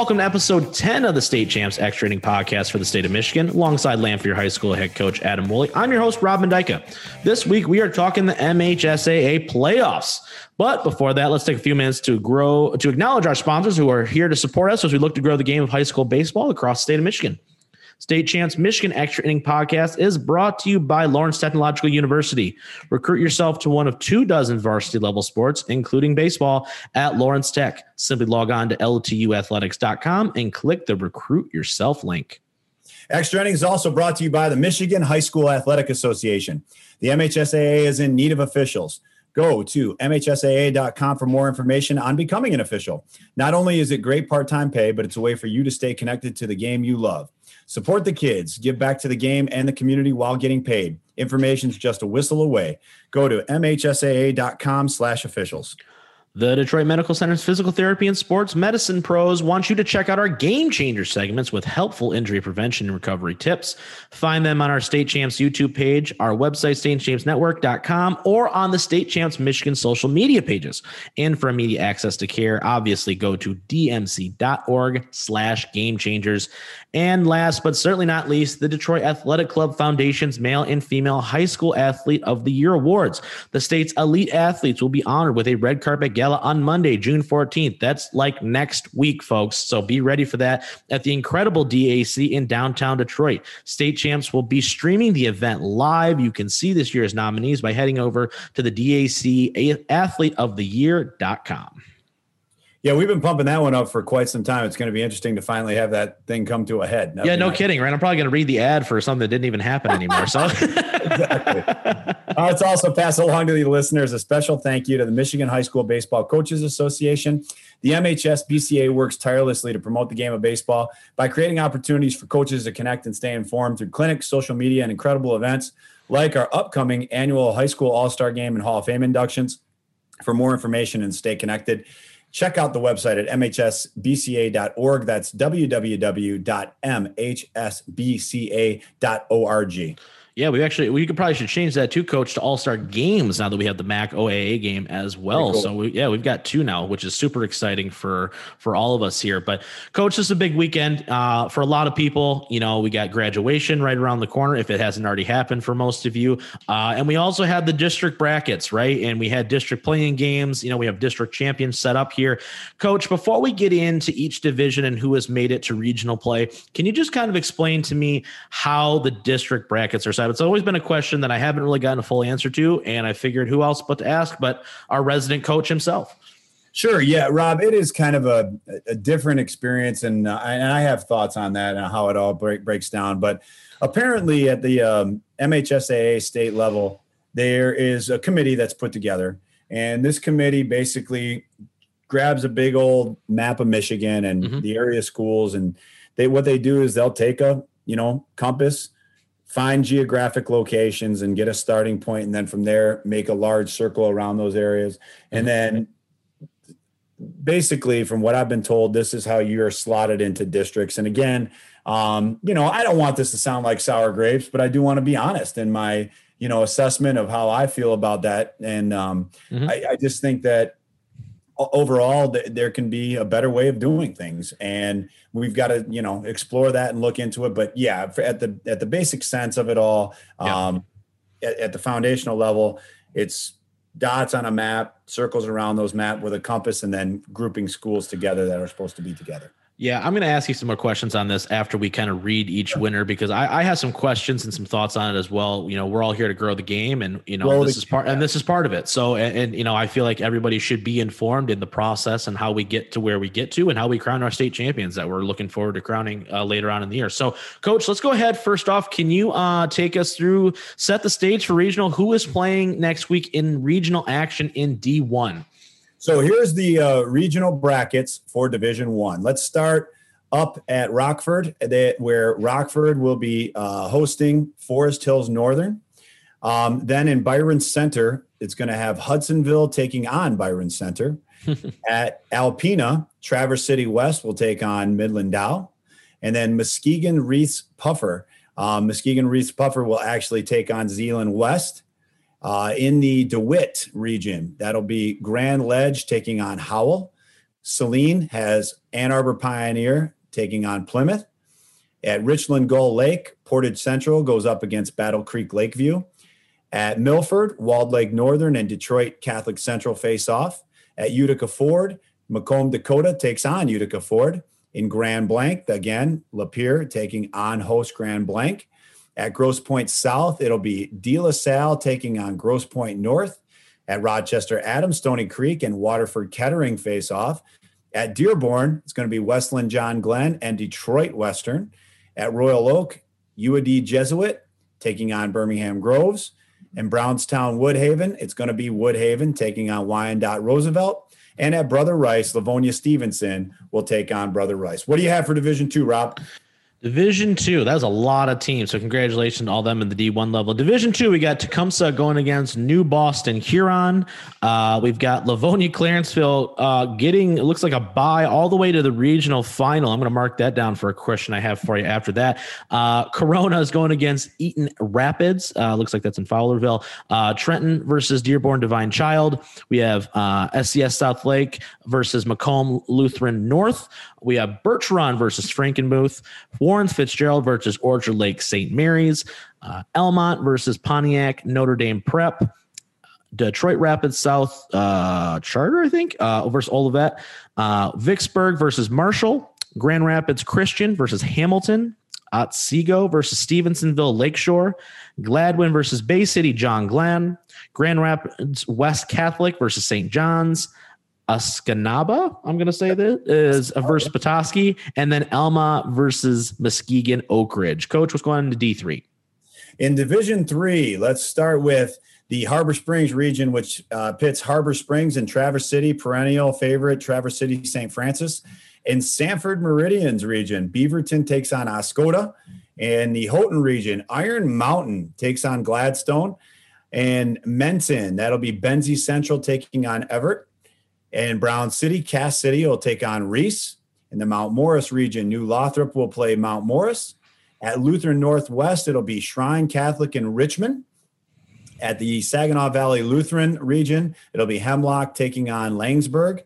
welcome to episode 10 of the State Champs Extra Inning Podcast for the state of Michigan, alongside Lamphere High School head coach Adam Woolley. I'm your host, Rob Mendyka. This week, we are talking the MHSAA playoffs. But before that, let's take a few minutes to grow, to acknowledge our sponsors who are here to support us as we look to grow the game of high school baseball across the state of Michigan. State Champs Michigan Extra Inning Podcast is brought to you by Lawrence Technological University. Recruit yourself to one of two dozen varsity level sports, including baseball, at Lawrence Tech. Simply log on to ltuathletics.com and click the Recruit Yourself link. Extra Innings is also brought to you by the Michigan High School Athletic Association. The MHSAA is in need of officials. Go to MHSAA.com for more information on becoming an official. Not only is it great part time pay, but it's a way for you to stay connected to the game you love. Support the kids, give back to the game and the community while getting paid. Information's just a whistle away. Go to mhsaa.com slash officials. The Detroit Medical Center's physical therapy and sports medicine pros want you to check out our game changer segments with helpful injury prevention and recovery tips. Find them on our State Champs YouTube page, our website, statechampsnetwork.com, or on the State Champs Michigan social media pages. And for immediate access to care, obviously go to dmc.org slash game changers. And last but certainly not least, the Detroit Athletic Club Foundation's Male and Female High School Athlete of the Year Awards. The state's elite athletes will be honored with a red carpet gala on Monday, June 14th. That's like next week, folks. So be ready for that at the incredible DAC in downtown Detroit. State champs will be streaming the event live. You can see this year's nominees by heading over to the DAC Athlete of the Year.com. Yeah, we've been pumping that one up for quite some time. It's going to be interesting to finally have that thing come to a head. That'd yeah, no nice. kidding, right? I'm probably going to read the ad for something that didn't even happen anymore. So, exactly. Uh, let's also pass along to the listeners a special thank you to the Michigan High School Baseball Coaches Association. The MHS BCA works tirelessly to promote the game of baseball by creating opportunities for coaches to connect and stay informed through clinics, social media, and incredible events like our upcoming annual high school All Star Game and Hall of Fame inductions. For more information and stay connected, check out the website at mhsbca.org. That's www.mhsbca.org. Yeah, we actually we could probably should change that too, coach, to all star games now that we have the MAC OAA game as well. Cool. So we, yeah, we've got two now, which is super exciting for for all of us here. But coach, this is a big weekend uh, for a lot of people. You know, we got graduation right around the corner if it hasn't already happened for most of you, uh, and we also had the district brackets, right? And we had district playing games. You know, we have district champions set up here. Coach, before we get into each division and who has made it to regional play, can you just kind of explain to me how the district brackets are set? It's always been a question that I haven't really gotten a full answer to, and I figured who else but to ask, but our resident coach himself. Sure. Yeah, Rob, it is kind of a, a different experience, and, uh, and I have thoughts on that and how it all break, breaks down. But apparently, at the um, MHSAA state level, there is a committee that's put together, and this committee basically grabs a big old map of Michigan and mm-hmm. the area schools, and they what they do is they'll take a you know compass find geographic locations and get a starting point and then from there make a large circle around those areas. And then basically from what i've been told this is how you're slotted into districts. And again um, you know i don't want this to sound like sour grapes but i do want to be honest in my you know assessment of how i feel about that. And um, mm-hmm. I, I just think that overall there can be a better way of doing things and we've got to you know explore that and look into it but yeah at the at the basic sense of it all yeah. um, at, at, the foundational level it's dots on a map circles around those map with a compass and then grouping schools together that are supposed to be together yeah, I'm going to ask you some more questions on this after we kind of read each winner because I, I, have some questions and some thoughts on it as well. You know, we're all here to grow the game, and you know, well, this is part and this is part of it. So, and, and, you know, I feel like everybody should be informed in the process and how we get to where we get to, and how we crown our state champions that we're looking forward to crowning uh, later on in the year. So, coach, let's go ahead. First off, can you uh, take us through, set the stage for regional? Who is playing next week in regional action in D1? So here's the uh, regional brackets for Division One. Let's start up at Rockford, where Rockford will be uh, hosting Forest Hills Northern. Um, then in Byron Center, it's going to have Hudsonville taking on Byron Center. at Alpena, Traverse City West will take on Midland Dow. And then Muskegon Reese Puffer. Um, Muskegon Reeths-Puffer will actually take on Zeeland West. Uh, in the DeWitt region, that'll be Grand Ledge taking on Howell. Saline has Ann Arbor Pioneer taking on Plymouth. At Richland Gull Lake, Portage Central goes up against Battle Creek Lakeview. At Milford, Walled Lake Northern and Detroit Catholic Central face off. At Utica Ford, Macomb Dakota takes on Utica Ford. In Grand Blanc, again, Lapeer taking on host Grand Blanc. At Grosse Pointe South, it'll be De La Salle taking on Grosse Pointe North. At Rochester Adams, Stony Creek and Waterford Kettering face off. At Dearborn, it's going to be Westland John Glenn and Detroit Western. At Royal Oak, U of D Jesuit taking on Birmingham Groves. And Brownstown Woodhaven, it's going to be Woodhaven taking on Wyandotte Roosevelt. And at Brother Rice, Livonia Stevenson will take on Brother Rice. What do you have for Division Two, Rob? Division two, that was a lot of teams. So congratulations to all them in the D1 level. Division two, we got Tecumseh going against New Boston Huron. Uh, we've got Livonia Clarenceville uh, getting it looks like a bye all the way to the regional final. I'm going to mark that down for a question I have for you after that. Uh, Corunna is going against Eaton Rapids. Uh, looks like that's in Fowlerville. Uh, Trenton versus Dearborn Divine Child. We have SCS uh, South Lake versus Macomb Lutheran North. We have Run versus Frankenmuth, Warren Fitzgerald versus Orchard Lake St. Mary's, uh, Almont versus Pontiac Notre Dame Prep, Detroit Rapids South uh, Charter, I think, uh, versus Olivet, uh, Vicksburg versus Marshall, Grand Rapids Christian versus Hamilton, Otsego versus Stevensonville Lakeshore, Gladwin versus Bay City John Glenn, Grand Rapids West Catholic versus St. John's, Escanaba, I'm going to say that is a versus Petoskey, and then Alma versus Muskegon Oak Ridge. Coach, what's going on to D3? In Division Three, let's start with the Harbor Springs region, which uh, pits Harbor Springs and Traverse City, perennial favorite Traverse City St. Francis. In Sanford Meridians region, Beaverton takes on Oscoda. In the Houghton region, Iron Mountain takes on Gladstone. And Manton, that'll be Benzie Central taking on Evart. And Brown City, Cass City will take on Reese. In the Mount Morris region, New Lothrop will play Mount Morris. At Lutheran Northwest, it'll be Shrine Catholic in Richmond. At the Saginaw Valley Lutheran region, it'll be Hemlock taking on Laingsburg.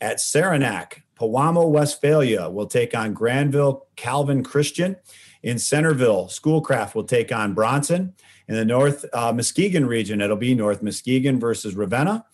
At Saranac, Pewamo, Westphalia will take on Grandville Calvin Christian. In Centerville, Schoolcraft will take on Bronson. In the North uh, Muskegon region, it'll be North Muskegon versus Ravenna.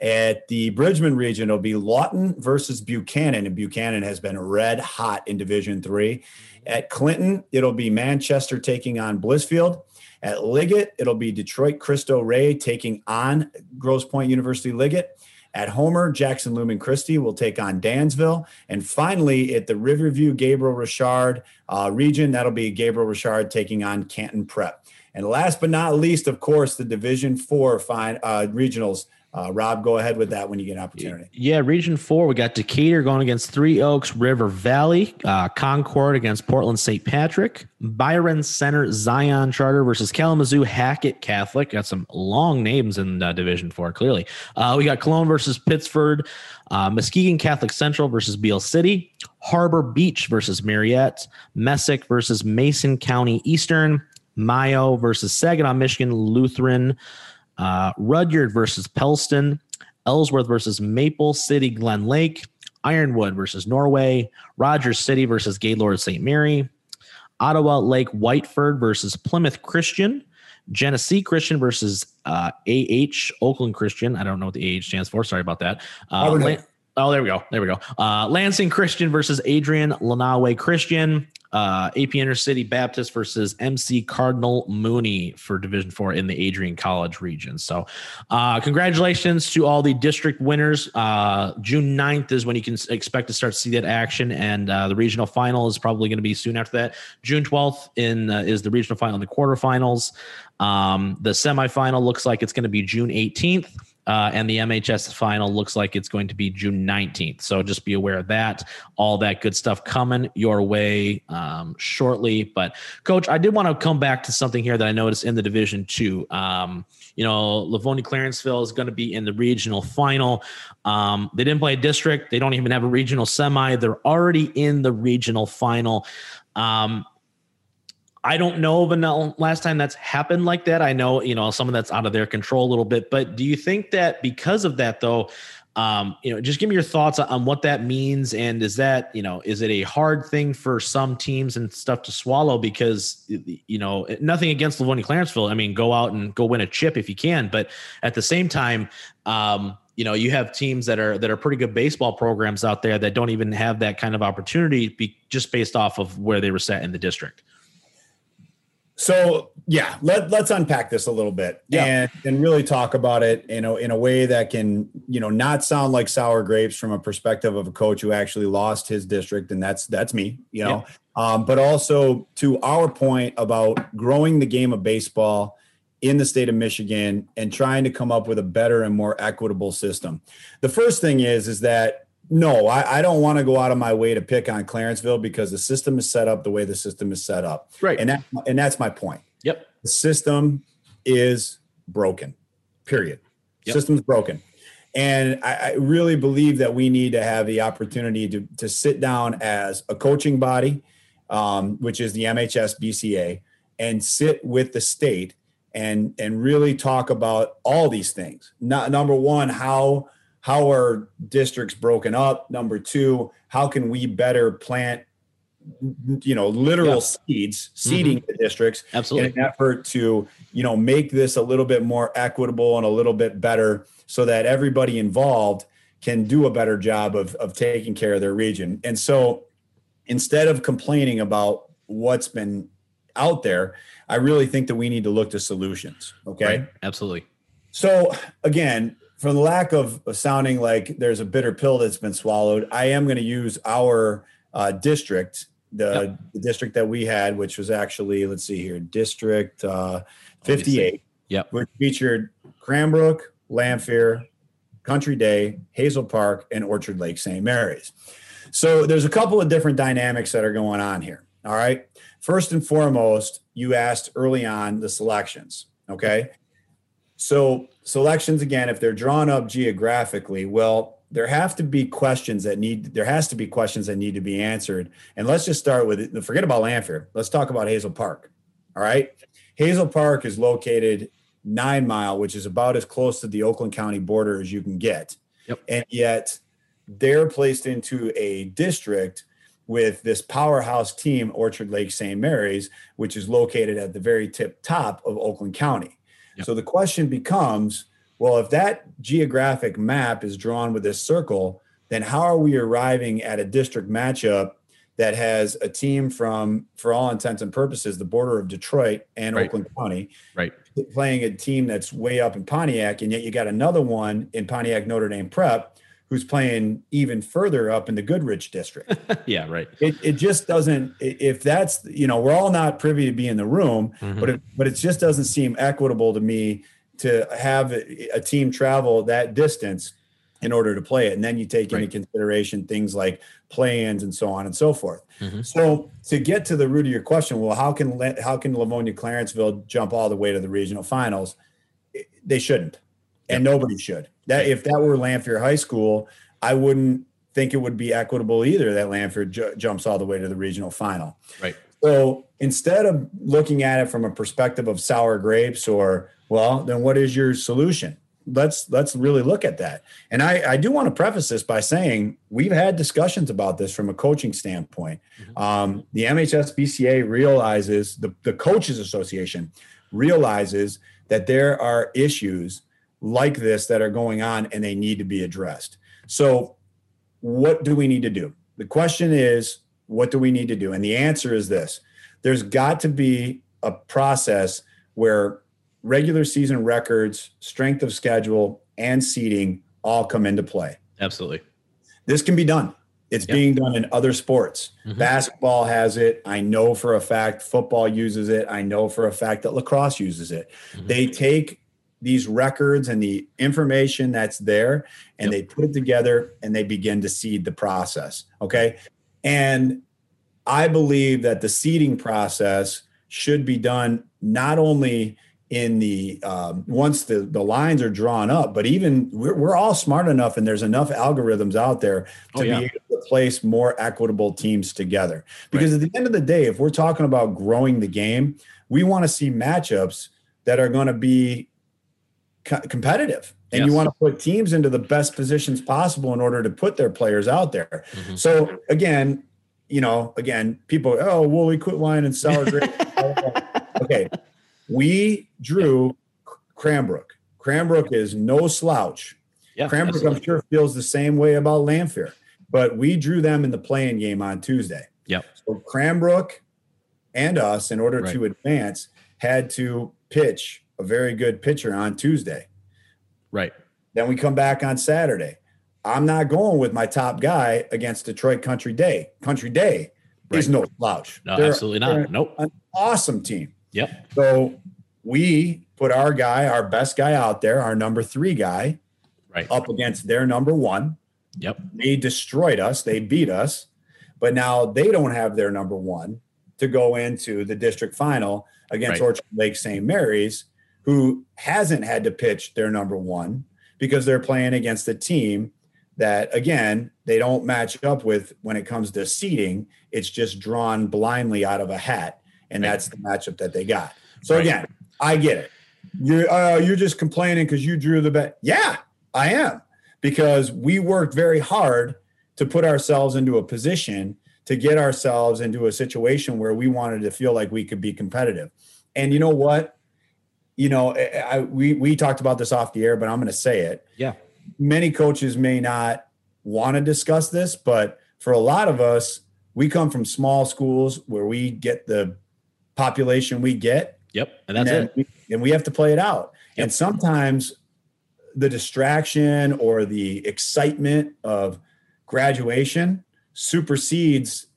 At the Bridgman region, it'll be Lawton versus Buchanan, and Buchanan has been red hot in Division Three. At Clinton, it'll be Manchester taking on Blissfield. At Liggett, it'll be Detroit Cristo Rey taking on Grosse Pointe University Liggett. At Homer, Jackson Lumen Christi will take on Dansville. And finally, at the Riverview Gabriel Richard uh, region, that'll be Gabriel Richard taking on Canton Prep. And last but not least, of course, the Division Four fine uh, regionals uh, Rob, go ahead with that when you get an opportunity. Yeah, Region Four, we got Decatur going against Three Oaks, River Valley, uh, Concord against Portland St. Patrick, Byron Center, Zion Charter versus Kalamazoo Hackett Catholic. Got some long names in uh, Division Four. Clearly, uh, we got Cologne versus Pittsford, uh, Muskegon Catholic Central versus Beal City, Harbor Beach versus Mariette, Mesick versus Mason County Eastern, Mayo versus Saginaw Michigan Lutheran. Uh, Rudyard versus Pellston, Ellsworth versus Maple City Glen Lake, Ironwood versus Norway, Rogers City versus Gaylord St. Mary, Ottawa Lake Whiteford versus Plymouth Christian, Genesee Christian versus uh, AH Oakland Christian. I don't know what the AH stands for. Sorry about that. Uh, oh, there we go. There we go. Uh, Lansing Christian versus Adrian Lenawee Christian uh, AP Intercity Baptist versus MC Cardinal Mooney for Division Four in the Adrian College region. So, uh, congratulations to all the district winners. Uh, June 9th is when you can expect to start to see that action, and uh, the regional final is probably going to be soon after that. June 12th in uh, is the regional final and the quarterfinals. Um, the semifinal looks like it's going to be June 18th. Uh, and the MHS final looks like it's going to be June 19th. So just be aware of that. All that good stuff coming your way um, shortly. But, Coach, I did want to come back to something here that I noticed in the Division Two. Um, you know, Livonia Clarenceville is going to be in the regional final. Um, they didn't play a district, they don't even have a regional semi. They're already in the regional final. Um, I don't know of a last time that's happened like that. I know, you know, some of that's out of their control a little bit, but do you think that because of that, though, Um, you know, just give me your thoughts on what that means, and is that you know, is it a hard thing for some teams and stuff to swallow? Because you know, nothing against Livonia Clarenceville. I mean, go out and go win a chip if you can, but at the same time, um, you know, you have teams that are that are pretty good baseball programs out there that don't even have that kind of opportunity, be, just based off of where they were set in the district. So yeah, let let's unpack this a little bit yeah. and and really talk about it, you know, in a way that can, you know, not sound like sour grapes from a perspective of a coach who actually lost his district, and that's that's me, you know. Yeah. Um, but also to our point about growing the game of baseball in the state of Michigan and trying to come up with a better and more equitable system. The first thing is is that no, I, I don't want to go out of my way to pick on Clarenceville because the system is set up the way the system is set up. Right. And that and that's my point. Yep. The system is broken. Period. Yep. System's broken. And I, I, really believe that we need to have the opportunity to, to sit down as a coaching body, um, which is the MHS BCA, and sit with the state and and really talk about all these things. Not, number one, how how are districts broken up? Number two, how can we better plant, you know, literal yeah. seeds, seeding mm-hmm. the districts Absolutely. in an effort to, you know, make this a little bit more equitable and a little bit better so that everybody involved can do a better job of, of taking care of their region. And so instead of complaining about what's been out there, I really think that we need to look to solutions. Okay. Right. Absolutely. So again, from the lack of, sounding like there's a bitter pill that's been swallowed, I am going to use our uh, district, the, yep. the, district that we had, which was actually, let's see here, District uh, 58. Yep. Which featured Cranbrook, Lamphere, Country Day, Hazel Park, and Orchard Lake St. Mary's. So there's a couple of different dynamics that are going on here. All right. First and foremost, you asked early on the selections. Okay. So selections again, if they're drawn up geographically, well, there have to be questions that need there has to be questions that need to be answered. And let's just start with forget about Lamphere. Let's talk about Hazel Park. All right. Hazel Park is located nine mile, which is about as close to the Oakland County border as you can get. Yep. And yet they're placed into a district with this powerhouse team, Orchard Lake St. Mary's, which is located at the very tip top of Oakland County. So the question becomes well, if that geographic map is drawn with this circle, then how are we arriving at a district matchup that has a team from, for all intents and purposes, the border of Detroit and right. Oakland County, right, playing a team that's way up in Pontiac, and yet you got another one in Pontiac Notre Dame Prep who's playing even further up in the Goodrich district. yeah, right. It, it just doesn't. If that's you know we're all not privy to be in the room, mm-hmm. but it, but it just doesn't seem equitable to me to have a, team travel that distance in order to play it, and then you take right. into consideration things like play-ins and so on and so forth. Mm-hmm. So to get to the root of your question, well, how can how can Livonia Clarenceville jump all the way to the regional finals? They shouldn't and nobody should. That if that were Lamphere High School, I wouldn't think it would be equitable either that Lamphere ju- jumps all the way to the regional final. Right. So instead of looking at it from a perspective of sour grapes or well, then what is your solution? Let's let's really look at that. And I, I do want to preface this by saying we've had discussions about this from a coaching standpoint. Mm-hmm. Um, the MHS BCA realizes the, the coaches association realizes that there are issues like this that are going on and they need to be addressed. So, what do we need to do? The question is, what do we need to do? And the answer is this there's got to be a process where regular season records, strength of schedule, and seating all come into play. Absolutely. This can be done. It's yep. being done in other sports. Mm-hmm. Basketball has it. I know for a fact football uses it. I know for a fact that lacrosse uses it. Mm-hmm. They take these records and the information that's there and yep. they put it together and they begin to seed the process okay and i believe that the seeding process should be done not only in the um, once the, the lines are drawn up but even we're, we're all smart enough and there's enough algorithms out there to oh, yeah. be able to place more equitable teams together because right. at the end of the day if we're talking about growing the game we want to see matchups that are going to be co- competitive. and yes. you want to put teams into the best positions possible in order to put their players out there. Mm-hmm. So again, you know, again, people, oh, we quit wine and sour grapes. okay, we drew Cranbrook. Cranbrook is no slouch. Yeah, Cranbrook, absolutely. I'm sure, feels the same way about Lamphere, but we drew them in the playing game on Tuesday. Yep. So Cranbrook and us, in order right. to advance, had to pitch a very good pitcher on Tuesday. Right. Then we come back on Saturday. I'm not going with my top guy against Detroit Country Day. Country Day right. is no slouch. No, they're, absolutely not. Nope. An awesome team. Yep. So we put our guy, our best guy out there, our number three guy, right up against their number one. Yep. They destroyed us. They beat us. But now they don't have their number one to go into the district final against right. Orchard Lake St. Mary's, who hasn't had to pitch their number one because they're playing against a team that, again, they don't match up with when it comes to seeding. It's just drawn blindly out of a hat. And right. that's the matchup that they got. So, right. again, I get it. You're, uh, you're just complaining because you drew the bet. Yeah, I am. Because we worked very hard to put ourselves into a position to get ourselves into a situation where we wanted to feel like we could be competitive. And you know what? You know, eh, eh, I, we we talked about this off the air, but I'm going to say it. Yeah. Many coaches may not want to discuss this, but for a lot of us, we come from small schools where we get the population we get. Yep, and that's and it. We, and we have to play it out. Yep. And sometimes the distraction or the excitement of graduation supersedes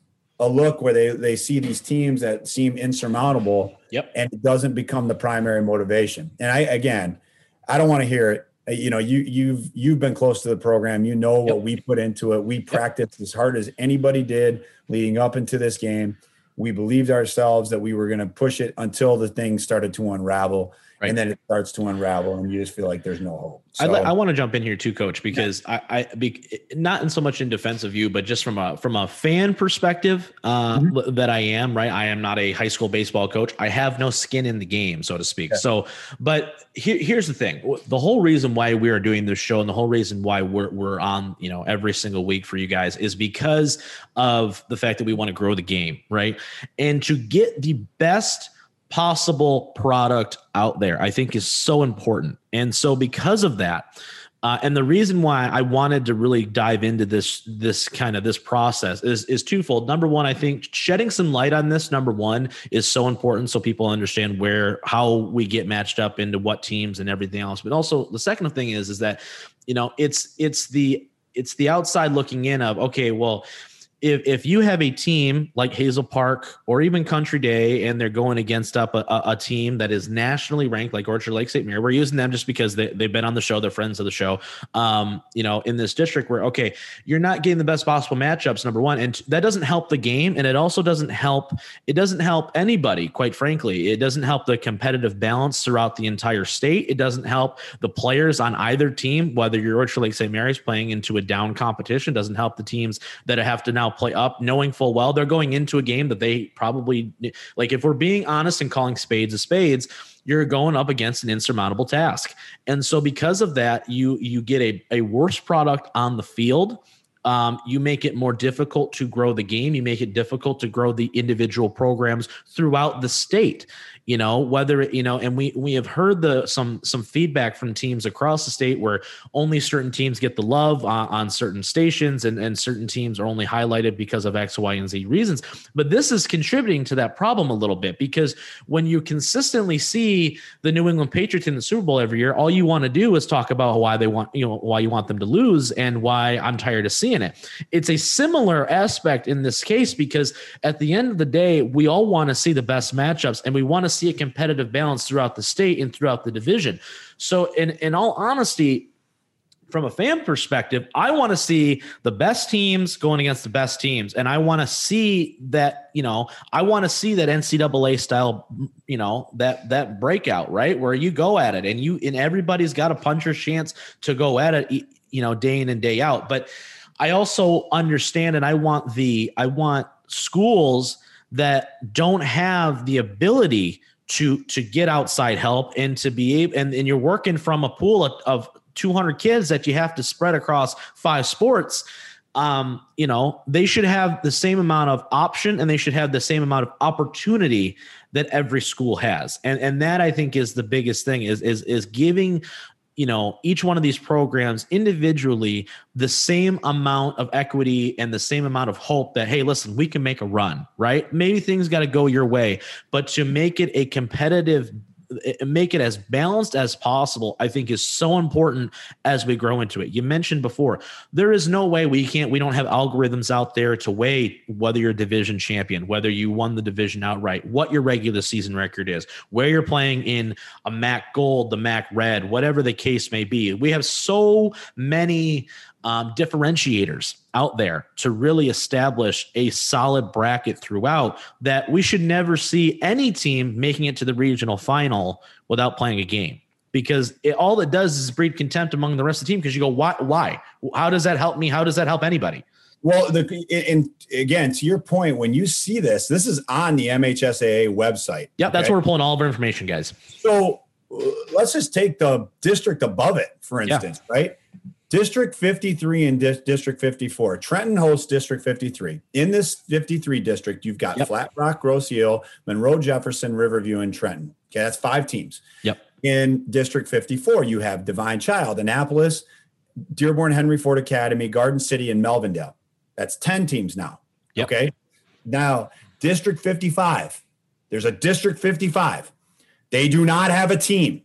a look where they they see these teams that seem insurmountable yep. and it doesn't become the primary motivation. And i again i don't want to hear it. Uh, you know you you've you've been close to the program. You know yep. what we put into it. We yep. practiced as hard as anybody did leading up into this game. We believed ourselves that we were going to push it until the thing started to unravel Right. And then it starts to unravel, and you just feel like there's no hope. So, I, I want to jump in here too, Coach, because yeah. I, I be, not in so much in defense of you, but just from a from a fan perspective uh, mm-hmm. that I am. Right, I am not a high school baseball coach. I have no skin in the game, so to speak. Yeah. So, but here, here's the thing: the whole reason why we are doing this show, and the whole reason why we're we're on, you know, every single week for you guys, is because of the fact that we want to grow the game, right, and to get the best possible product out there, I think is so important. And so because of that, uh, and the reason why I wanted to really dive into this this kind of this process is is twofold. Number one, I think shedding some light on this. Number one is so important so people understand where how we get matched up into what teams and everything else. But also the second thing is is that you know it's it's the it's the outside looking in of okay, well if, if you have a team like Hazel Park or even Country Day and they're going against up a, a, team that is nationally ranked like Orchard Lake St. Mary, we're using them just because they, they've been on the show, they're friends of the show. Um, you know, in this district where, okay, you're not getting the best possible matchups, number one, and that doesn't help the game. And it also doesn't help, it doesn't help anybody, quite frankly. It doesn't help the competitive balance throughout the entire state. It doesn't help the players on either team, whether you're Orchard Lake St. Mary's playing into a down competition, doesn't help the teams that have to now play up, knowing full well they're going into a game that they probably like. If we're being honest and calling spades a spades, you're going up against an insurmountable task. And so because of that, you you get a, a worse product on the field. Um, you make it more difficult to grow the game. You make it difficult to grow the individual programs throughout the state you know whether you know and we we have heard the some some feedback from teams across the state where only certain teams get the love on, on certain stations and and certain teams are only highlighted because of x y and z reasons but this is contributing to that problem a little bit because when you consistently see the new england patriots in the super bowl every year all you want to do is talk about why they want you know why you want them to lose and why i'm tired of seeing it it's a similar aspect in this case because at the end of the day we all want to see the best matchups and we want to see a competitive balance throughout the state and throughout the division. So, in in all honesty, from a fan perspective, I want to see the best teams going against the best teams. And I want to see that, you know, I want to see that NCAA style, you know, that that breakout, right? Where you go at it and you and everybody's got a puncher's chance to go at it, you know, day in and day out. But I also understand and I want the I want schools that don't have the ability to to get outside help and to be able and, and you're working from a pool of, of 200 kids that you have to spread across five sports um, you know, they should have the same amount of option and they should have the same amount of opportunity that every school has. And and that I think is the biggest thing is is is giving you know each one of these programs individually the same amount of equity and the same amount of hope that hey listen we can make a run right? Maybe things got to go your way but to make it a competitive make it as balanced as possible i think is so important as we grow into it. You mentioned before there is no way we can't we don't have algorithms out there to weigh whether you're division champion whether you won the division outright what your regular season record is where you're playing in a mac gold the mac red whatever the case may be. We have so many um, differentiators out there to really establish a solid bracket throughout that we should never see any team making it to the regional final without playing a game. Because it, all it does is breed contempt among the rest of the team because you go why why? How does that help me? How does that help anybody? Well the and again to your point when you see this this is on the mhsaa website yeah okay? that's where we're pulling all of our information guys. So uh, let's just take the district above it for instance yeah. right District 53 and Di- District 54. Trenton hosts District 53. In this 53 district, you've got yep. Flat Rock, Grosse Monroe, Jefferson, Riverview, and Trenton. Okay, that's five teams. Yep. In District 54, you have Divine Child, Annapolis, Dearborn Henry Ford Academy, Garden City, and Melvindale. That's 10 teams now. Yep. Okay. Now, District 55, there's a District 55. They do not have a team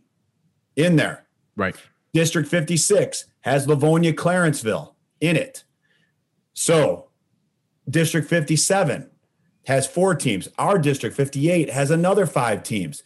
in there. Right. District 56 has Livonia Clarenceville in it. So, District 57 has four teams. Our District 58 has another five teams.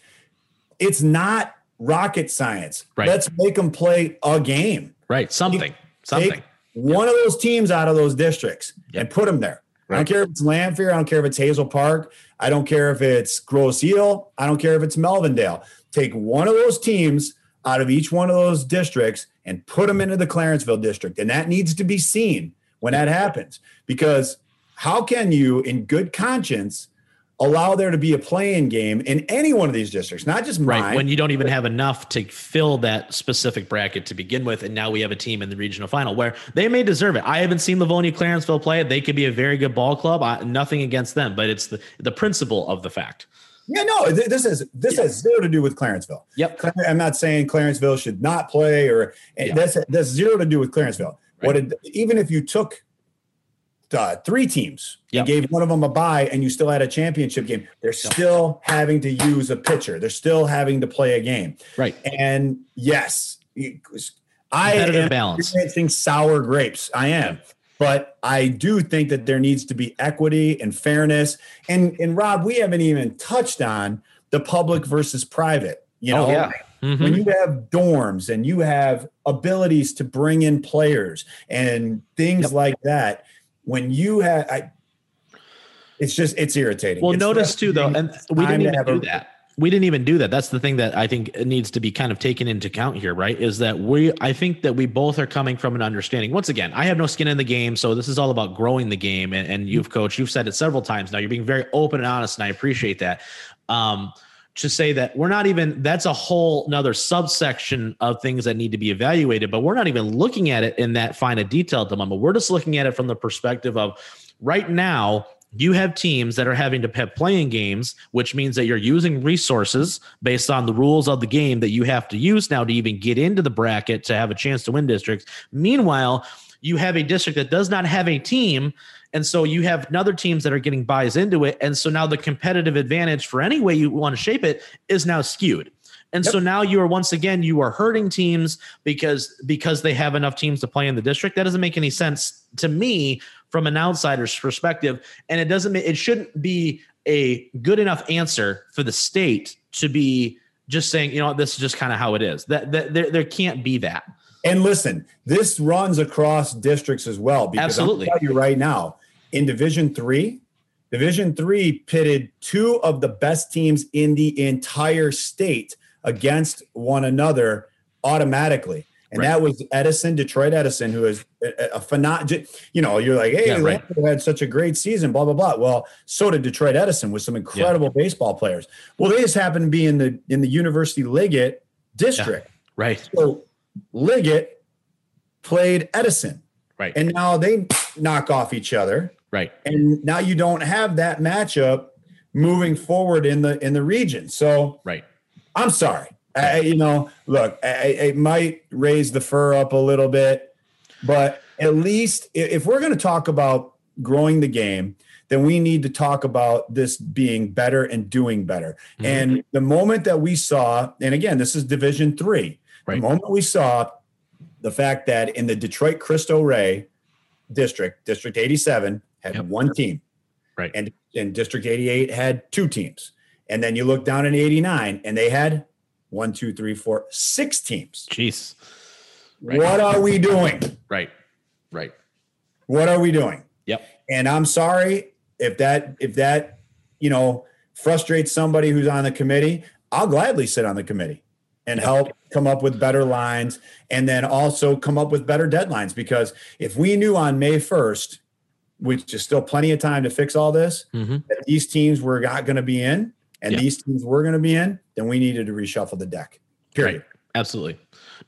It's not rocket science. Right. Let's make them play a game. Right. Something. Something. one of those teams out of those districts yep. and put them there. Right. I don't care if it's Lamphere. I don't care if it's Hazel Park. I don't care if it's Grosse Ile. I don't care if it's Melvindale. Take one of those teams out of each one of those districts and put them into the Clarenceville district. And that needs to be seen when that happens. Because how can you, in good conscience, allow there to be a playing game in any one of these districts, not just mine. Right, when you don't even have enough to fill that specific bracket to begin with, and now we have a team in the regional final where they may deserve it. I haven't seen Livonia Clarenceville play it; they could be a very good ball club. I, nothing against them, but it's the the principle of the fact. Yeah, no, this is this yeah. has zero to do with Clarenceville. Yep. I'm not saying Clarenceville should not play, or yeah. that's that's zero to do with Clarenceville. Right. What it, even if you took uh, three teams yep. and gave one of them a bye, and you still had a championship game, they're still having to use a pitcher. They're still having to play a game. Right. And yes, I am balance. experiencing sour grapes. I am. But I do think that there needs to be equity and fairness. And and Rob, we haven't even touched on the public versus private. You oh, know, oh, yeah. Mm-hmm. when you have dorms and you have abilities to bring in players and things yep. like that, when you have, I, it's just it's irritating. Well, it's notice too though, and we didn't even do a, that we didn't even do that. That's the thing that I think needs to be kind of taken into account here, right? Is that we, I think that we both are coming from an understanding. Once again, I have no skin in the game. So this is all about growing the game. And, and you've coached, you've said it several times now. You're being very open and honest, and I appreciate that. Um, to say that we're not even that's a whole another subsection of things that need to be evaluated but we're not even looking at it in that fine a detail at the moment we're just looking at it from the perspective of right now you have teams that are having to have playing games, which means that you're using resources based on the rules of the game that you have to use now to even get into the bracket to have a chance to win districts. Meanwhile, you have a district that does not have a team. And so you have other teams that are getting buys into it. And so now the competitive advantage for any way you want to shape it is now skewed. And yep. so now you are once again you are hurting teams because because they have enough teams to play in the district. That doesn't make any sense to me from an outsider's perspective, and it doesn't. It shouldn't be a good enough answer for the state to be just saying, you know, this is just kind of how it is. That, that there, there can't be that. And listen, this runs across districts as well. Because Absolutely. I'm tell you right now, in Division Three, Division Three pitted two of the best teams in the entire state against one another automatically. And right. that was Edison, Detroit Edison, who is a, a phenomenal, you know, you're like, hey, yeah, right. had such a great season, blah, blah, blah. Well, so did Detroit Edison with some incredible yeah. baseball players. Well, they just happened to be in the in the University Liggett district. Yeah. Right. So Liggett played Edison. Right. And now they knock off each other. Right. And now you don't have that matchup moving forward in the in the region. So right. I'm sorry. I, you know, look, I, it might raise the fur up a little bit, but at least if we're going to talk about growing the game, then we need to talk about this being better and doing better. Mm-hmm. And the moment that we saw, and again, this is Division Three, right. the moment we saw the fact that in the Detroit Cristo Rey district, District 87 had yep. one team, right, and and District 88 had two teams, and then you look down in 89 and they had one, two, three, four, six teams. Jeez. Right. What are we doing? Right. Right. What are we doing? Yep. And I'm sorry if that if that you know frustrates somebody who's on the committee. I'll gladly sit on the committee and help come up with better lines and then also come up with better deadlines because if we knew on May 1st which is still plenty of time to fix all this mm-hmm. that these teams were not going to be in and yeah. these teams were going to be in then we needed to reshuffle the deck period right. absolutely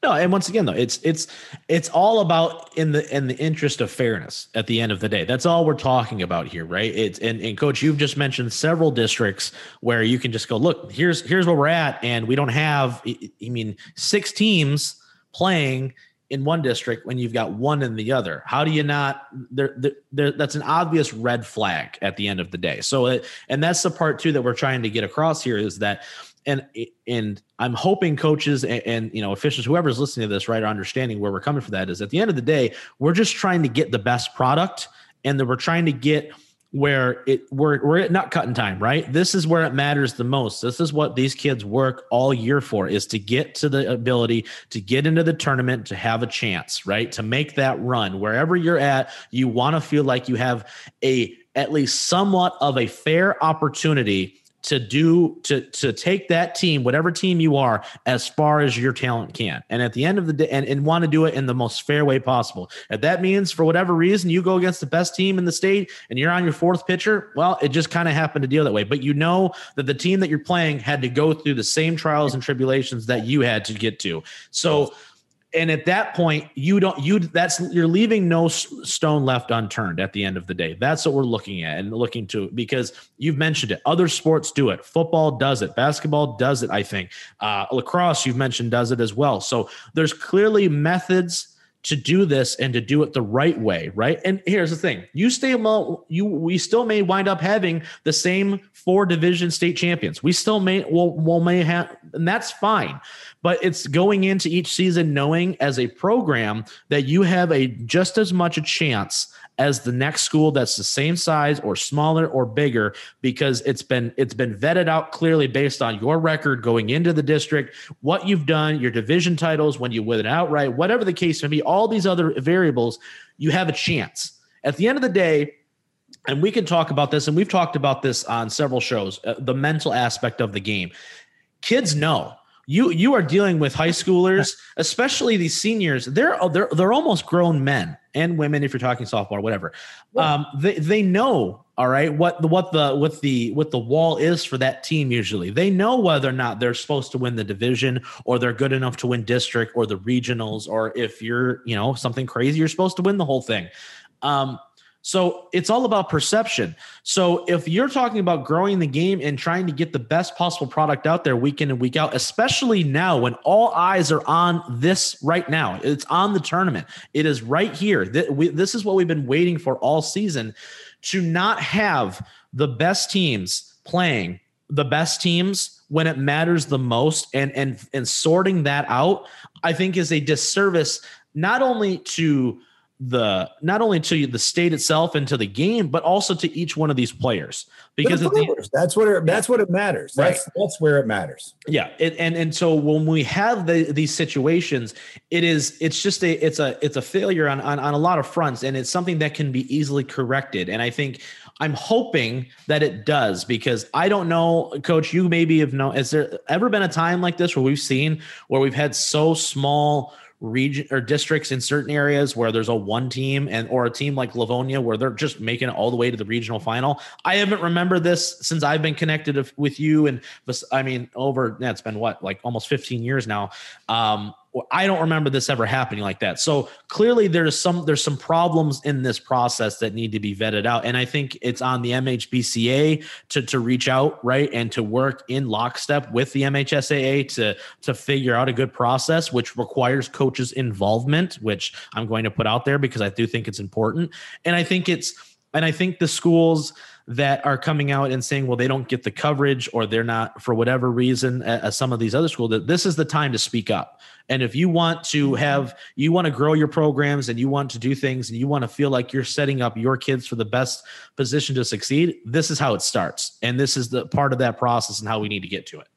no, and once again though, it's it's it's all about in the in the interest of fairness at the end of the day. That's all we're talking about here, right? It's and, and coach, you've just mentioned several districts where you can just go, look, here's here's where we're at, and we don't have I mean six teams playing in one district when you've got one in the other how do you not there, there, that's an obvious red flag at the end of the day so it, and that's the part too that we're trying to get across here is that and and I'm hoping coaches and, and, you know officials, whoever's listening to this, right, are understanding where we're coming from. That is, at the end of the day, we're just trying to get the best product, and that we're trying to get where it we're we're at not cutting time, right? This is where it matters the most. This is what these kids work all year for is to get to the ability to get into the tournament, to have a chance, right? To make that run. Wherever you're at, you want to feel like you have a at least somewhat of a fair opportunity to do to to take that team whatever team you are as far as your talent can. And at the end of the day and, and want to do it in the most fair way possible. If that means for whatever reason you go against the best team in the state and you're on your fourth pitcher well it just kind of happened to deal that way. But you know that the team that you're playing had to go through the same trials and tribulations that you had to get to. So and at that point you don't you that's you're leaving no stone left unturned at the end of the day. That's what we're looking at and looking to because you've mentioned it. Other sports do it. Football does it. Basketball does it i think. Uh, lacrosse you've mentioned does it as well. So there's clearly methods to do this and to do it the right way, right? And here's the thing: you stay, well, you we still may wind up having the same four division state champions. We still may, well, will may have, and that's fine but it's going into each season knowing as a program that you have a just as much a chance as the next school that's the same size or smaller or bigger because it's been it's been vetted out clearly based on your record going into the district what you've done your division titles when you win it outright whatever the case may be all these other variables you have a chance. At the end of the day and we can talk about this and we've talked about this on several shows uh, the mental aspect of the game. Kids know. You you are dealing with high schoolers, especially these seniors. They're they're they're almost grown men and women if you're talking softball or whatever. Um, they they know all right what the what the what the what the wall is for that team. Usually, they know whether or not they're supposed to win the division or they're good enough to win district or the regionals or if you're you know something crazy, you're supposed to win the whole thing. Um, so it's all about perception. So if you're talking about growing the game and trying to get the best possible product out there week in and week out, especially now when all eyes are on this right now, it's on the tournament. It is right here. This is what we've been waiting for all season to not have the best teams playing the best teams when it matters the most and and and sorting that out i think is a disservice not only to the not only to the state itself and to the game, but also to each one of these players because the, that's what it, that's what it matters. That's right. that's where it matters. Yeah, it, and and so when we have the, these situations, it is it's just a it's a it's a failure on, on on a lot of fronts, and it's something that can be easily corrected. And I think I'm hoping that it does because I don't know, Coach. You maybe have known. Has there ever been a time like this where we've seen where we've had so small region or districts in certain areas where there's a one team and or a team like Livonia where they're just making it all the way to the regional final. I haven't remembered this since I've been connected with you and I mean over yeah, it's been what like almost 15 years now. Um, I don't remember this ever happening like that. So clearly there's some there's some problems in this process that need to be vetted out. And I think it's on the MHBCA to to reach out, right? And to work in lockstep with the MHSAA to to figure out a good process, which requires coaches' involvement, which I'm going to put out there because I do think it's important. And I think it's and I think the schools that are coming out and saying, well, they don't get the coverage or they're not for whatever reason, as some of these other schools, that this is the time to speak up. And if you want to mm-hmm. have, you want to grow your programs and you want to do things and you want to feel like you're setting up your kids for the best position to succeed, this is how it starts. And this is the part of that process and how we need to get to it.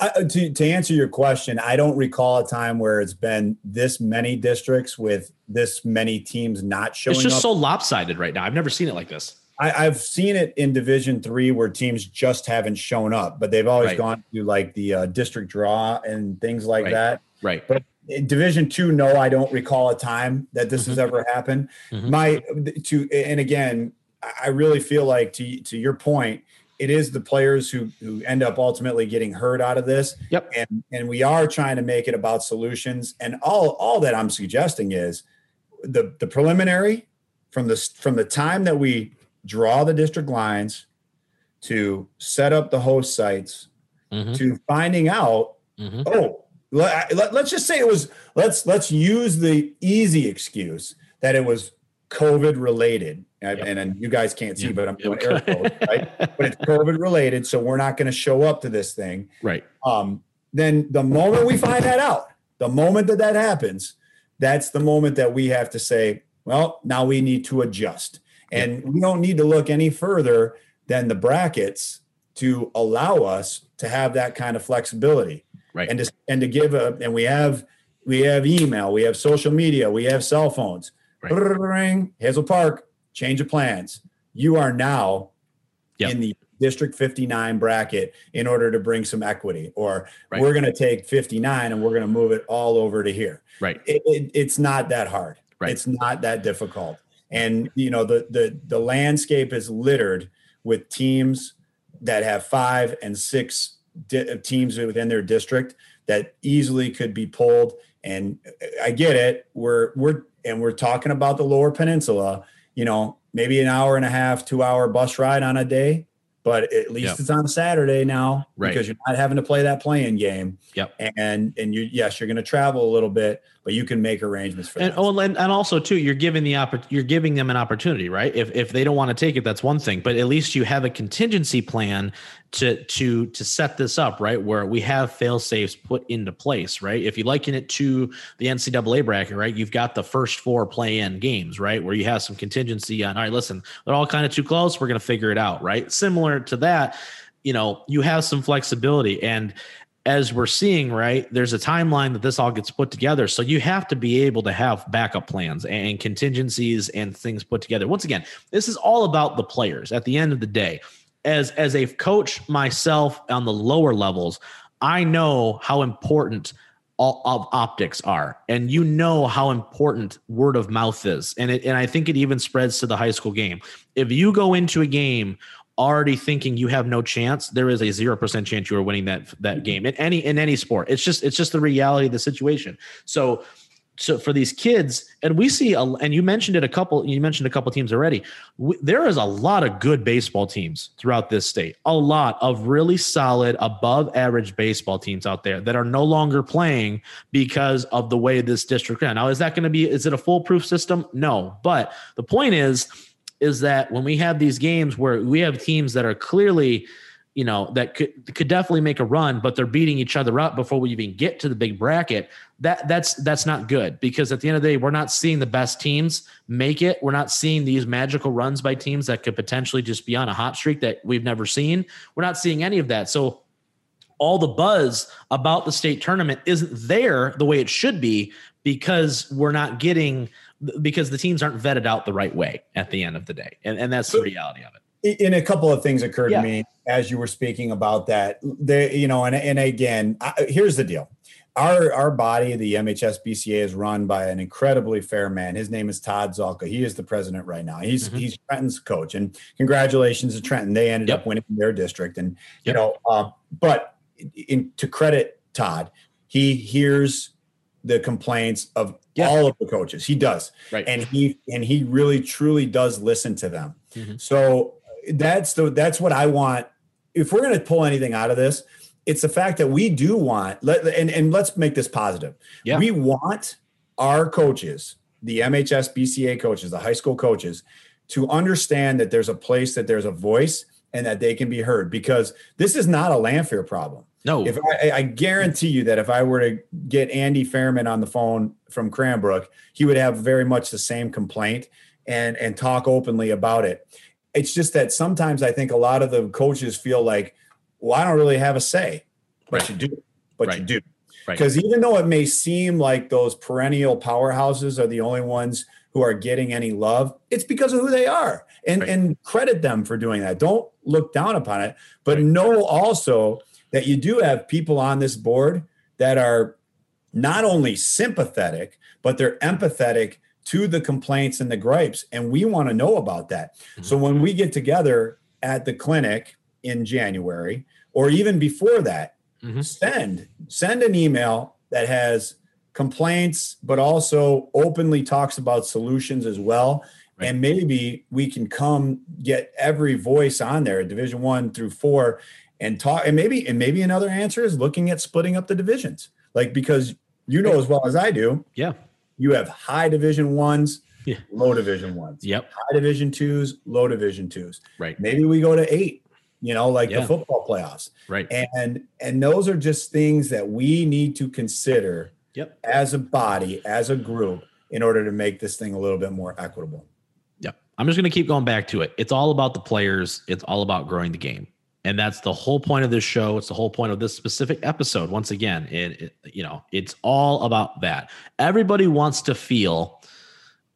Uh, to, to answer your question, I don't recall a time where it's been this many districts with this many teams not showing. It's just up. so lopsided right now. I've never seen it like this. I, have seen it in Division Three where teams just haven't shown up, but they've always right. gone to like the uh, district draw and things like right. that. Right. But in Division Two, no, I don't recall a time that this mm-hmm. has ever happened. Mm-hmm. My to and again, I really feel like to to your point, it is the players who who end up ultimately getting hurt out of this. Yep. And and we are trying to make it about solutions. And all all that I'm suggesting is the the preliminary from the from the time that we draw the district lines to set up the host sites mm-hmm. to finding out mm-hmm. oh let, let, let's just say it was let's let's use the easy excuse that it was covid related yep. and, and you guys can't see yep. but i'm doing yep. air quotes right but it's covid related so we're not going to show up to this thing right um then the moment we find that out the moment that that happens that's the moment that we have to say well now we need to adjust and we don't need to look any further than the brackets to allow us to have that kind of flexibility. Right. And to and to give a and we have we have email, we have social media, we have cell phones. Right. Ring, Hazel Park, change of plans. You are now yep. in the District 59 bracket in order to bring some equity, or right. we're going to take 59 and we're going to move it all over to here. Right. It, it, it's not that hard. Right. It's not that difficult and you know the the the landscape is littered with teams that have five and six di- uh, teams within their district that easily could be pulled and uh, i get it we're we're and we're talking about the lower peninsula you know maybe an hour and a half two hour bus ride on a day but at least yep. it's on Saturday now right. because you're not having to play that playing game. Yep. And and you yes, you're going to travel a little bit, but you can make arrangements for and, that. Oh, and, and also too, you're giving the oppor- you're giving them an opportunity, right? If if they don't want to take it, that's one thing, but at least you have a contingency plan to to to set this up, right? Where we have fail safes put into place, right? If you liken it to the NCAA bracket, right? You've got the first four play in games, right? Where you have some contingency on, all right, listen, they're all kind of too close. We're going to figure it out, right? Similar to that, you know, you have some flexibility. And as we're seeing, right, there's a timeline that this all gets put together. So you have to be able to have backup plans and contingencies and things put together. Once again, this is all about the players at the end of the day as as a coach myself on the lower levels, I know how important all of optics are and you know how important word of mouth is and it, and I think it even spreads to the high school game. If you go into a game already thinking you have no chance, there is a 0% chance you are winning that that mm-hmm. game in any in any sport. It's just it's just the reality of the situation. So so for these kids and we see a, and you mentioned it a couple you mentioned a couple teams already. We, there is a lot of good baseball teams throughout this state. A lot of really solid above average baseball teams out there that are no longer playing because of the way this district ran. Now is that going to be is it a foolproof system? No. But the point is is that when we have these games where we have teams that are clearly you know that could could definitely make a run but they're beating each other up before we even get to the big bracket that that's that's not good. Because at the end of the day we're not seeing the best teams make it. We're not seeing these magical runs by teams that could potentially just be on a hot streak that we've never seen. We're not seeing any of that. So all the buzz about the state tournament isn't there the way it should be because we're not getting because the teams aren't vetted out the right way at the end of the day and, and that's the reality of it in a couple of things occurred yeah. to me as you were speaking about that. They, you know, and and again, I, here's the deal. Our, our body, the MHSBCA, is run by an incredibly fair man. His name is Todd Zalka. He is the president right now. He's mm-hmm. he's Trenton's coach, and congratulations to Trenton. They ended yep. up winning their district, and you know, uh, but in, to credit Todd, he hears the complaints of Yeah. all of the coaches. He does. Right. And he and he really truly does listen to them. Mhm. So that's the that's what I want. If we're going to pull anything out of this, it's the fact that we do want let and, and let's make this positive. Yeah. We want our coaches, the MHS BCA coaches, the high school coaches, to understand that there's a place that there's a voice and that they can be heard because this is not a Lamphere problem. No. If I, I guarantee you that if I were to get Andy Fairman on the phone from Cranbrook, he would have very much the same complaint and and talk openly about it. It's just that sometimes I think a lot of the coaches feel like, well, I don't really have a say, but Right. you do, but you Right. do. Right. Because even though it may seem like those perennial powerhouses are the only ones who are getting any love, it's because of who they are. And Right. and credit them for doing that. Don't look down upon it, but know also that you do have people on this board that are not only sympathetic, but they're empathetic to the complaints and the gripes. And we want to know about that. So when we get together at the clinic in January, or even before that, Mhm. send send an email that has complaints, but also openly talks about solutions as well. Right. And maybe we can come get every voice on there, Division One through four, and talk. And maybe and maybe another answer is looking at splitting up the divisions, like because you know as well as I do, yeah. you have high Division ones, Yeah. low Division ones, Yep. high Division twos, low Division twos. Right. Maybe we go to eight, you know, like Yeah. the football playoffs. Right. And and those are just things that we need to consider Yep. as a body, as a group, in order to make this thing a little bit more equitable. Yep. I'm just going to keep going back to it. It's all about the players. It's all about growing the game. And that's the whole point of this show. It's the whole point of this specific episode. Once again, it, it you know, it's all about that. Everybody wants to feel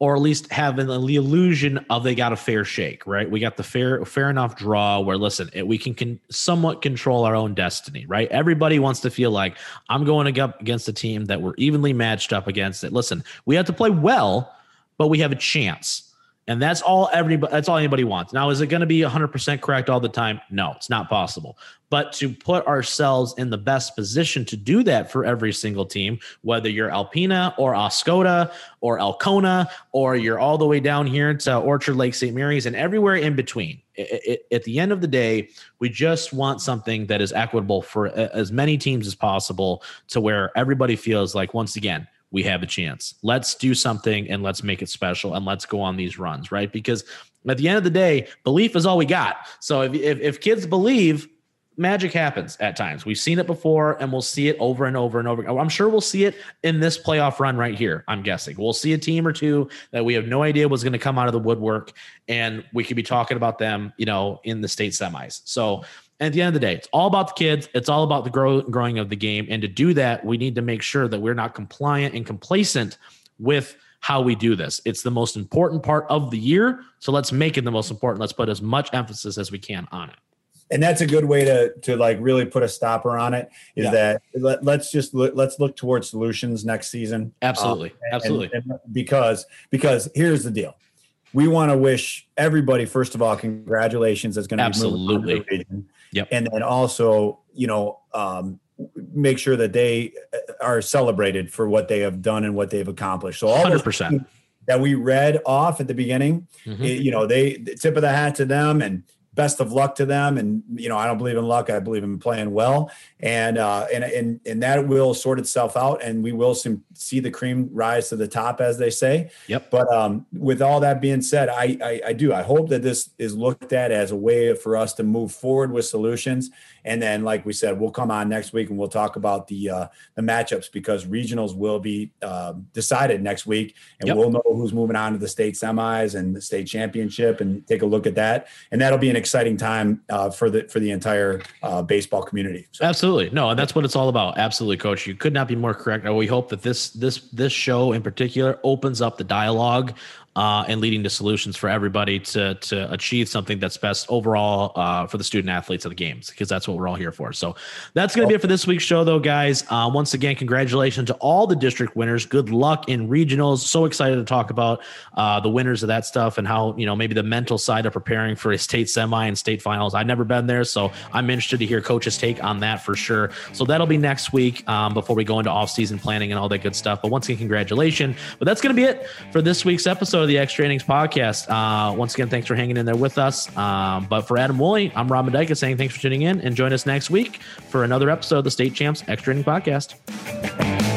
or at least have an, the illusion of they got a fair shake, right? We got the fair fair enough draw where listen, it, we can, can somewhat control our own destiny, right? Everybody wants to feel like I'm going up against a team that we're evenly matched up against. It. Listen, we have to play well, but we have a chance. And that's all everybody that's all anybody wants. Now, is it going to be 100% correct all the time? No, it's not possible. But to put ourselves in the best position to do that for every single team, whether you're Alpena or Oscoda or Alcona, or you're all the way down here to Orchard Lake St. Mary's and everywhere in between. I- I- at the end of the day, we just want something that is equitable for uh, as many teams as possible to where everybody feels like, once again, we have a chance. Let's do something and let's make it special and let's go on these runs, right? Because at the end of the day, belief is all we got. So if, if, if kids believe, magic happens at times. We've seen it before and we'll see it over and over and over. I'm sure we'll see it in this playoff run right here. I'm guessing we'll see a team or two that we have no idea was going to come out of the woodwork and we could be talking about them, you know, in the state semis. So at the end of the day, it's all about the kids. It's all about the grow, growing of the game. And to do that, we need to make sure that we're not compliant and complacent with how we do this. It's the most important part of the year. So let's make it the most important. Let's put as much emphasis as we can on it. And that's a good way to to like really put a stopper on it. Is Yeah. that let, let's just look, let's look towards solutions next season. Absolutely. Um, and- Absolutely. and because because here's the deal. We want to wish everybody, first of all, congratulations. That's going to Absolutely. Be moving on to the region. Yep. And then also, you know, um, make sure that they uh, are celebrated for what they have done and what they've accomplished. So all 100%. that we read off at the beginning, Mhm. it- you know, they the tip of the hat to them and best of luck to them. And you know, I don't believe in luck; I believe in playing well, and uh, and and and that will sort itself out, and we will see the cream rise to the top, as they say. Yep. But um, with all that being said, I, I I do I hope that this is looked at as a way for us to move forward with solutions. And then, like we said, we'll come on next week and we'll talk about the uh, the matchups because regionals will be uh, decided next week, and Yep. we'll know who's moving on to the state semis and the state championship, and take a look at that. And that'll be an exciting time uh, for the for the entire uh, baseball community. So, Absolutely. No, and that's what it's all about. Absolutely, coach. You could not be more correct. We hope that this this this show in particular opens up the dialogue uh, and leading to solutions for everybody to to achieve something that's best overall uh, for the student athletes of the games because that's what we're all here for. So that's going to be it for this week's show, though, guys. Uh, once again, congratulations to all the district winners. Good luck in regionals. So excited to talk about uh, the winners of that stuff and how you know maybe the mental side of preparing for a state semi and state finals. I've never been there, so I'm interested to hear coach's take on that for sure. So that'll be next week um, before we go into off season planning and all that good stuff. But once again, congratulations. But that's going to be it for this week's episode of the Extra Innings podcast. Uh, once again, thanks for hanging in there with us. Um, but for Adam Woolley, I'm Rob Medika saying thanks for tuning in and join us next week for another episode of the State Champs Extra Inning Podcast.